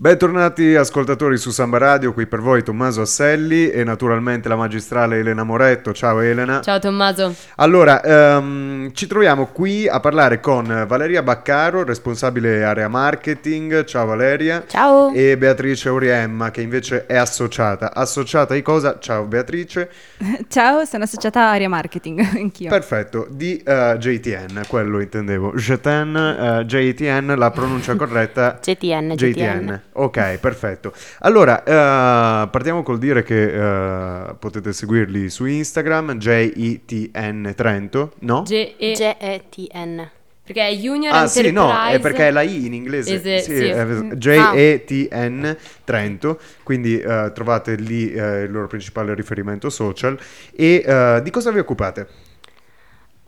Bentornati ascoltatori su Samba Radio, qui per voi Tommaso Asselli e naturalmente la magistrale Elena Moretto. Ciao Elena. Ciao Tommaso. Allora, ehm, ci troviamo qui a parlare con Valeria Baccaro, responsabile area marketing. Ciao Valeria. Ciao. E Beatrice Oriemma, che invece è associata. Associata di cosa? Ciao Beatrice. Ciao, sono associata a area marketing, anch'io. Perfetto, di uh, JTN, quello intendevo. JTN, uh, JTN, la pronuncia corretta. JTN, JTN. Ok, perfetto. Allora, uh, partiamo col dire che uh, potete seguirli su Instagram, JETN Trento, no? J-E-T-N. Perché è Junior ah, Enterprise. sì, no, è perché è la I in inglese. Ese- sì, sì. è- Mm. JETN Trento, quindi uh, trovate lì uh, il loro principale riferimento social. E uh, di cosa vi occupate?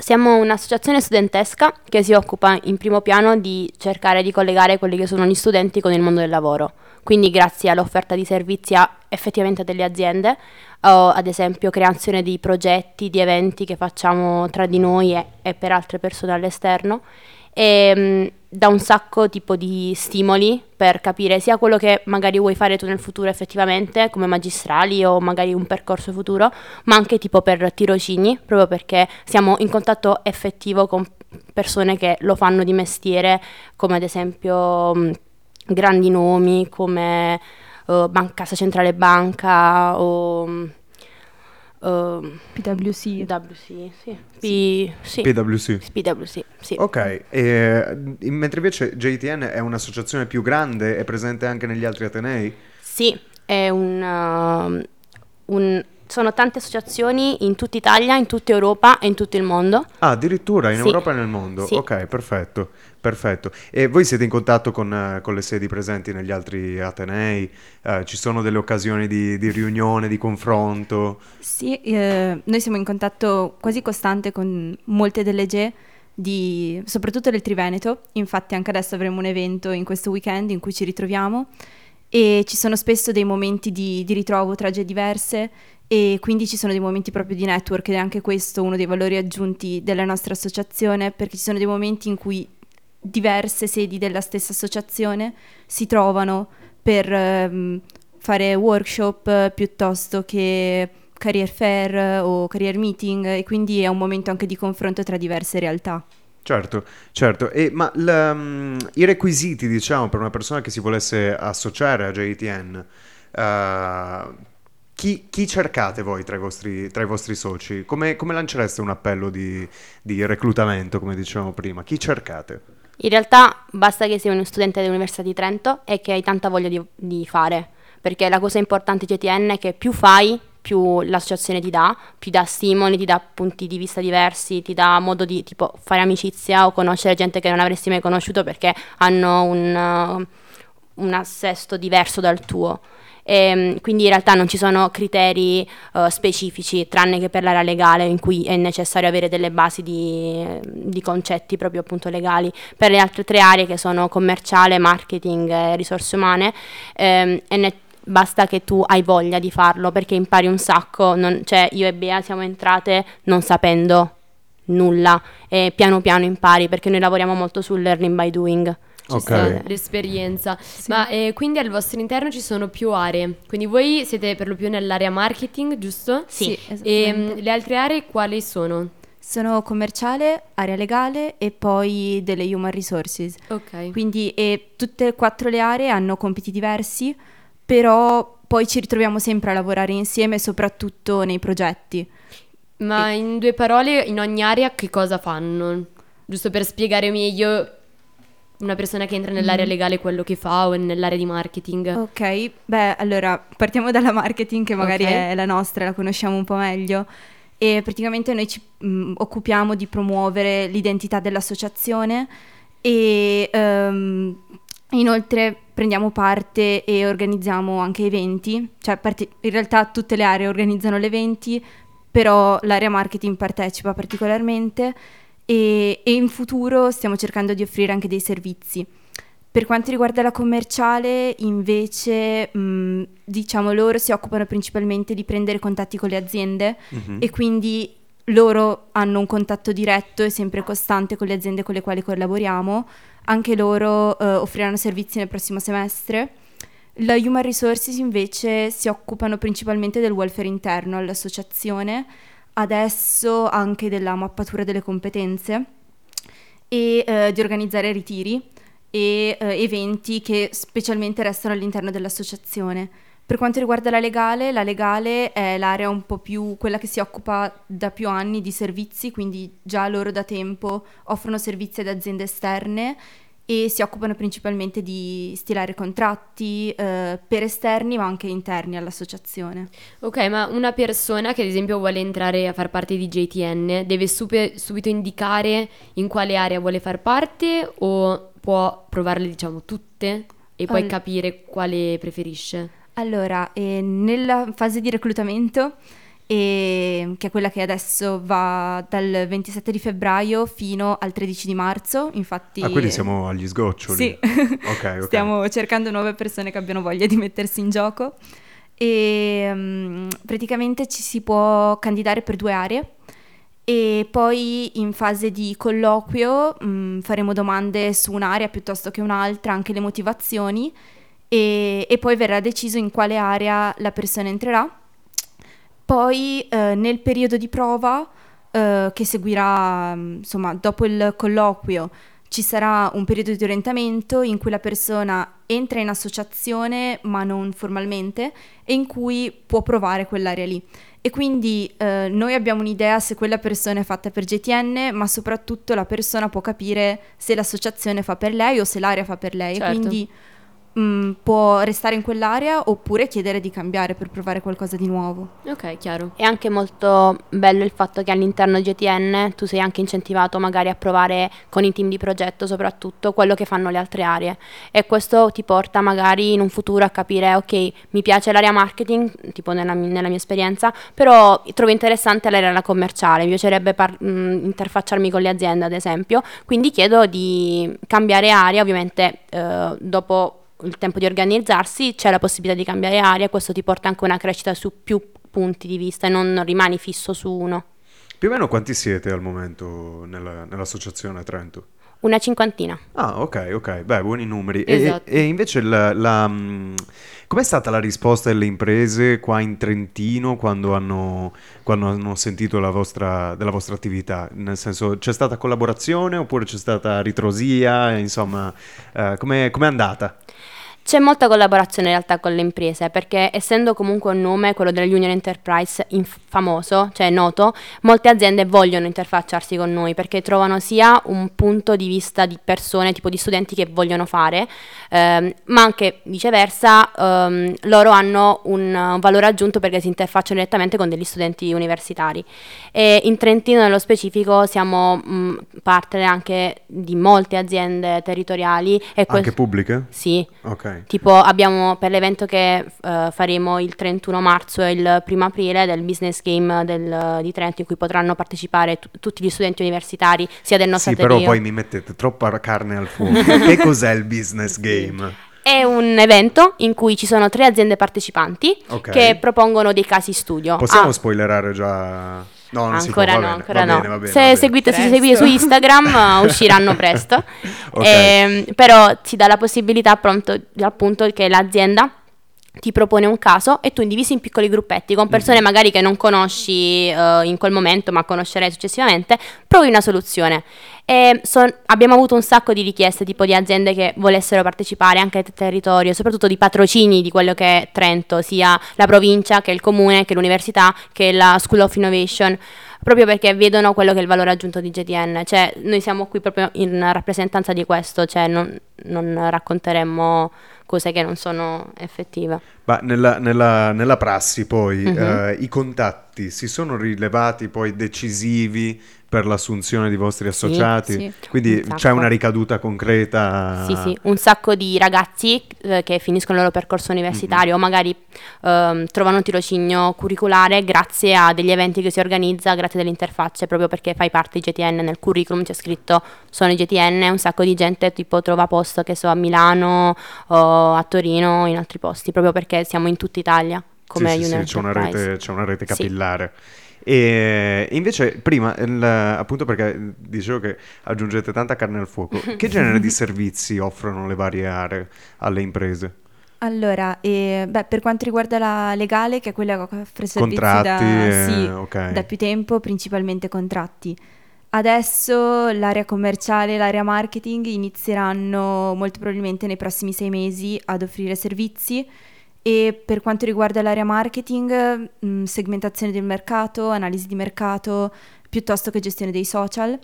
Siamo un'associazione studentesca che si occupa in primo piano di cercare di collegare quelli che sono gli studenti con il mondo del lavoro. Quindi grazie all'offerta di servizi a effettivamente delle aziende, o ad esempio creazione di progetti, di eventi che facciamo tra di noi e, e per altre persone all'esterno, e da un sacco tipo di stimoli per capire sia quello che magari vuoi fare tu nel futuro effettivamente come magistrali o magari un percorso futuro, ma anche tipo per tirocini, proprio perché siamo in contatto effettivo con persone che lo fanno di mestiere, come ad esempio mh, grandi nomi come eh, Ban- Cassa Centrale Banca o mh, ehm, PwC. WC, sì. P- sì. PwC. PwC, sì. Ok, e, mentre invece JTN è un'associazione più grande, è presente anche negli altri Atenei? Sì, è un, um, un- sono tante associazioni in tutta Italia, in tutta Europa e in tutto il mondo. Ah, addirittura in Sì. Europa e nel mondo. Sì. Ok, perfetto, perfetto. E voi siete in contatto con, eh, con le sedi presenti negli altri Atenei? Eh, ci sono delle occasioni di, di riunione, di confronto? Sì, eh, noi siamo in contatto quasi costante con molte delle GE, di- soprattutto del Triveneto. Infatti anche adesso avremo un evento in questo weekend in cui ci ritroviamo e ci sono spesso dei momenti di, di ritrovo tra GE diverse e quindi ci sono dei momenti proprio di network ed è anche questo uno dei valori aggiunti della nostra associazione perché ci sono dei momenti in cui diverse sedi della stessa associazione si trovano per ehm, fare workshop piuttosto che career fair o career meeting e quindi è un momento anche di confronto tra diverse realtà. Certo, certo. E, ma l- mm, i requisiti, diciamo, per una persona che si volesse associare a JTN, eh, chi, chi cercate voi tra i vostri, tra i vostri soci? Come, come lancereste un appello di, di reclutamento, come dicevamo prima? Chi cercate? In realtà basta che sei uno studente dell'Università di Trento e che hai tanta voglia di, di fare, perché la cosa importante di GTN è che più fai, più l'associazione ti dà, più dà stimoli, ti dà punti di vista diversi, ti dà modo di tipo fare amicizia o conoscere gente che non avresti mai conosciuto perché hanno un, un assesto diverso dal tuo. Ehm, quindi in realtà non ci sono criteri uh, specifici, tranne che per l'area legale in cui è necessario avere delle basi di, di concetti proprio appunto legali. Per le altre tre aree che sono commerciale, marketing e risorse umane, ehm, è ne- basta che tu hai voglia di farlo perché impari un sacco. non- cioè io e Bea siamo entrate non sapendo nulla e piano piano impari perché noi lavoriamo molto sul learning by doing. Ci Ok. sta l'esperienza. Ma eh, quindi al vostro interno ci sono più aree. Quindi voi siete per lo più nell'area marketing, giusto? Sì. E mm, le altre aree quali sono? Sono commerciale, area legale e poi delle human resources. Ok. Quindi e tutte e quattro le aree hanno compiti diversi, però poi ci ritroviamo sempre a lavorare insieme, soprattutto nei progetti. Ma in due parole, in ogni area che cosa fanno? Giusto per spiegare meglio una persona che entra nell'area Mm. legale quello che fa o nell'area di marketing. Ok, beh, allora partiamo dalla marketing che magari Ok. è la nostra, la conosciamo un po' meglio. E praticamente noi ci mh, occupiamo di promuovere l'identità dell'associazione e ehm, inoltre prendiamo parte e organizziamo anche eventi, cioè parti- in realtà tutte le aree organizzano gli eventi, però l'area marketing partecipa particolarmente e, e in futuro stiamo cercando di offrire anche dei servizi. Per quanto riguarda la commerciale, invece, mh, diciamo, loro si occupano principalmente di prendere contatti con le aziende Mhm. e quindi loro hanno un contatto diretto e sempre costante con le aziende con le quali collaboriamo. Anche loro eh, offriranno servizi nel prossimo semestre La Human Resources invece si occupano principalmente del welfare interno all'associazione, adesso anche della mappatura delle competenze e eh, di organizzare ritiri e eh, eventi che specialmente restano all'interno dell'associazione. Per quanto riguarda la legale, la legale è l'area un po' più quella che si occupa da più anni di servizi, quindi già loro da tempo offrono servizi ad aziende esterne e si occupano principalmente di stilare contratti eh, per esterni ma anche interni all'associazione. Ok, ma una persona che ad esempio vuole entrare a far parte di JTN deve supe- subito indicare in quale area vuole far parte o può provarle diciamo tutte e poi All- capire quale preferisce? Allora, eh, nella fase di reclutamento, eh, che è quella che adesso va dal 27 di febbraio fino al 13 di marzo, infatti... Ah, quindi siamo agli sgoccioli. Sì, Ok, ok. stiamo cercando nuove persone che abbiano voglia di mettersi in gioco e mm, praticamente ci si può candidare per due aree e poi in fase di colloquio mm, faremo domande su un'area piuttosto che un'altra, anche le motivazioni e, e poi verrà deciso in quale area la persona entrerà. Poi eh, nel periodo di prova eh, che seguirà, mm, insomma, dopo il colloquio, ci sarà un periodo di orientamento in cui la persona entra in associazione ma non formalmente e in cui può provare quell'area lì. E quindi eh, noi abbiamo un'idea se quella persona è fatta per GTN, ma soprattutto la persona può capire se l'associazione fa per lei o se l'area fa per lei. Certo. Quindi mm, può restare in quell'area oppure chiedere di cambiare per provare qualcosa di nuovo. Ok, chiaro. È anche molto bello il fatto che all'interno GTN tu sei anche incentivato magari a provare con i team di progetto soprattutto quello che fanno le altre aree e questo ti porta magari in un futuro a capire ok mi piace l'area marketing tipo nella, nella mia esperienza però trovo interessante l'area commerciale mi piacerebbe par- mh, interfacciarmi con le aziende ad esempio quindi chiedo di cambiare area ovviamente eh, dopo il tempo di organizzarsi c'è la possibilità di cambiare area questo ti porta anche a una crescita su più punti di vista e non rimani fisso su uno. Più o meno quanti siete al momento nella- nell'associazione Trento? Una cinquantina. Ah, ok, ok, beh, buoni numeri. E- Esatto. E, invece la, la, mh, com'è stata la risposta delle imprese qua in Trentino quando hanno, quando hanno sentito la vostra, della vostra attività? Nel senso, c'è stata collaborazione oppure c'è stata ritrosia? Insomma, eh, com'è, com'è andata? C'è molta collaborazione in realtà con le imprese perché essendo comunque un nome, quello della Union Enterprise, inf- famoso, cioè noto, molte aziende vogliono interfacciarsi con noi perché trovano sia un punto di vista di persone, tipo di studenti che vogliono fare, ehm, ma anche viceversa ehm, loro hanno un uh, valore aggiunto perché si interfacciano direttamente con degli studenti universitari. E in Trentino nello specifico siamo mh, partner anche di molte aziende territoriali e Anche questo... pubbliche? Sì, Ok. Tipo abbiamo per l'evento che eh, faremo il 31 marzo e il 1 aprile del business game del- di Trento in cui potranno partecipare tu- tutti gli studenti universitari sia del nostro Sì, però poi mi mettete troppa carne al fuoco. che cos'è il business game? È un evento in cui ci sono tre aziende partecipanti Ok. che propongono dei casi studio. Possiamo Ah, spoilerare già? No, non si può, ancora va no, bene, ancora va no. bene, va bene, Se va bene. seguite, se seguite su Instagram eh, usciranno presto. Ok. Ehm, però ti dà la possibilità pronto, appunto che l'azienda ti propone un caso e tu indivisi in piccoli gruppetti con Mhm. persone magari che non conosci eh, in quel momento ma conoscerai successivamente, provi una soluzione. Son- abbiamo avuto un sacco di richieste tipo di aziende che volessero partecipare anche al territorio, soprattutto di patrocini di quello che è Trento, sia la provincia che il comune, che l'università, che la School of Innovation, proprio perché vedono quello che è il valore aggiunto di GTN. Cioè, noi siamo qui proprio in rappresentanza di questo, cioè non, non racconteremmo cose che non sono effettive. Ma nella, nella- nella prassi poi Mhm. eh, i contatti si sono rilevati poi decisivi per l'assunzione di vostri associati? sì. Quindi Un c'è una ricaduta concreta? Sì, sì, un sacco di ragazzi eh, che finiscono il loro percorso universitario o magari ehm, trovano un tirocinio curriculare grazie a degli eventi che si organizza, grazie alle interfacce, proprio perché fai parte di GTN, nel curriculum c'è scritto sono GTN, un sacco di gente tipo trova posto che so a Milano o a Torino, in altri posti, proprio perché siamo in tutta Italia come Sì, sì, sì, c'è una rete, c'è una rete Sì. E invece, prima, il- appunto perché dicevo che aggiungete tanta carne al fuoco, che genere di servizi offrono le varie aree alle imprese? Allora, eh, beh, per quanto riguarda la legale, che è quella che offre servizi Contratti, da, eh, sì, ok. da più tempo, principalmente contratti. Adesso l'area commerciale e l'area marketing inizieranno molto probabilmente nei prossimi sei mesi ad offrire servizi e per quanto riguarda l'area marketing, mh, segmentazione del mercato, analisi di mercato, piuttosto che gestione dei social.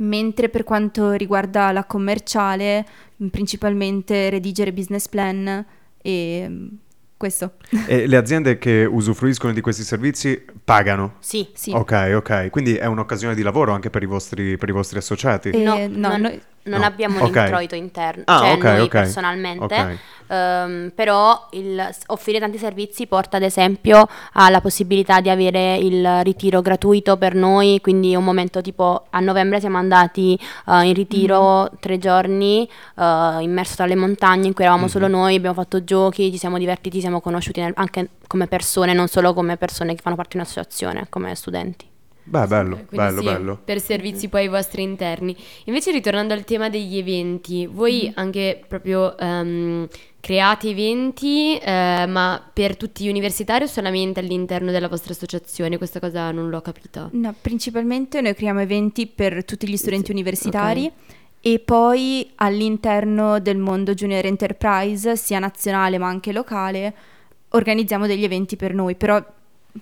Mentre per quanto riguarda la commerciale, mh, principalmente redigere business plan e mh, questo. E le aziende che usufruiscono di questi servizi pagano? Sì. Sì. Ok, ok. Quindi è un'occasione di lavoro anche per i vostri, per i vostri associati? E- No, Eh, no, non, noi- non No. abbiamo Ok. un introito interno, Ah, cioè ok, noi ok. personalmente. Ehm, però il offrire tanti servizi porta ad esempio alla possibilità di avere il ritiro gratuito per noi, quindi un momento tipo a novembre siamo andati eh, in ritiro tre giorni eh, immerso tra le montagne in cui eravamo solo noi, abbiamo fatto giochi, ci siamo divertiti, ci siamo conosciuti nel- anche come persone, non solo come persone che fanno parte di un'associazione, come studenti. Beh, bello, Quindi bello, sì, bello. Per servizi poi ai vostri interni. Invece ritornando al tema degli eventi, voi Mm-hmm. anche proprio ehm, create eventi, eh, ma per tutti gli universitari o solamente all'interno della vostra associazione? Questa cosa non l'ho capita. No, principalmente noi creiamo eventi per tutti gli studenti Sì, universitari ok. e poi all'interno del mondo Junior Enterprise, sia nazionale ma anche locale, organizziamo degli eventi per noi, però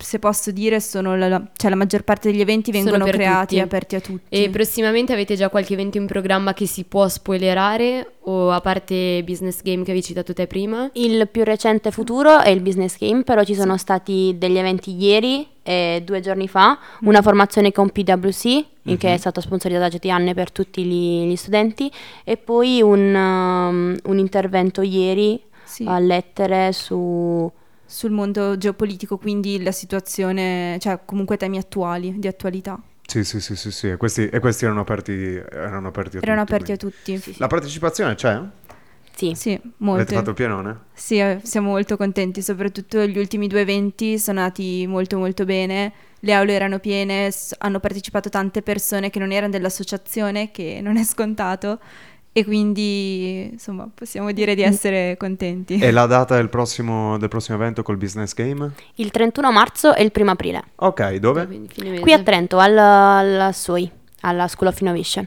se posso dire sono la, la- cioè la maggior parte degli eventi vengono creati tutti. e aperti a tutti. E prossimamente avete già qualche evento in programma che si può spoilerare o a parte Business Game che avevi citato te prima? Il più recente futuro è il business game, però ci sono stati degli eventi ieri e due giorni fa, una formazione con PwC, in che è stata sponsorizzata da GTN per tutti gli, gli studenti, e poi un, um, un intervento ieri Sì. a lettere su... sul mondo geopolitico, quindi la situazione, cioè comunque temi attuali, di attualità. Sì, sì, sì, sì, sì. E questi, e questi erano aperti, erano aperti a Erano tutti. aperti a tutti. La partecipazione c'è? Sì, Sì, Avete molte. fatto il pianone? Sì, eh, siamo molto contenti, soprattutto gli ultimi due eventi sono andati molto molto bene, le aule erano piene, hanno partecipato tante persone che non erano dell'associazione, che non è scontato, e quindi insomma possiamo dire di essere contenti. E la data del prossimo, del prossimo evento col business game? il 31 marzo e il 1 aprile, Ok, dove? Qui a Trento, al, alla SUI, alla School of Innovation,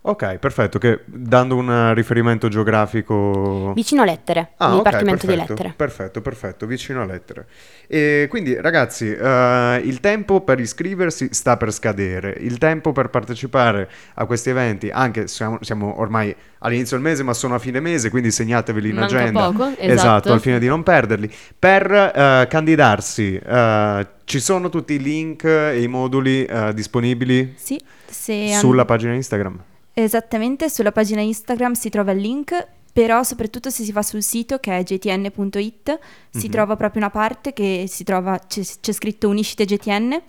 Ok, perfetto, che dando un riferimento geografico... vicino Lettere, Ah, Dipartimento di perfetto, Lettere. Perfetto, perfetto, vicino a lettere. E quindi ragazzi, eh, il tempo per iscriversi sta per scadere, il tempo per partecipare a questi eventi, anche se siamo, siamo ormai all'inizio del mese, ma sono a fine mese, quindi segnateveli in Manca agenda. poco, Esatto, esatto. al fine di non perderli. Per eh, candidarsi, eh, ci sono tutti i link e i moduli disponibili Sì, se sulla pagina Instagram. Esattamente, sulla pagina Instagram si trova il link, però soprattutto se si va sul sito che è jtn.it si Mhm. trova proprio una parte che si trova, c'è, c'è scritto Uniscite JTN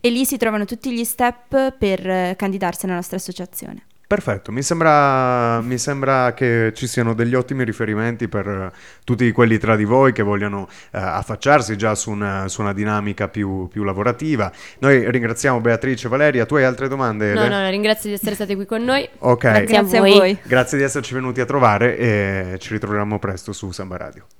e lì si trovano tutti gli step per candidarsi alla nostra associazione. Perfetto, mi sembra, mi sembra che ci siano degli ottimi riferimenti per tutti quelli tra di voi che vogliono eh, affacciarsi già su una, su una dinamica più, più lavorativa. Noi ringraziamo Beatrice Valeria, tu hai altre domande? No, no, no, ringrazio di essere stati qui con noi. Ok, Grazie a Grazie a voi. voi. grazie di esserci venuti a trovare e ci ritroveremo presto su Samba Radio.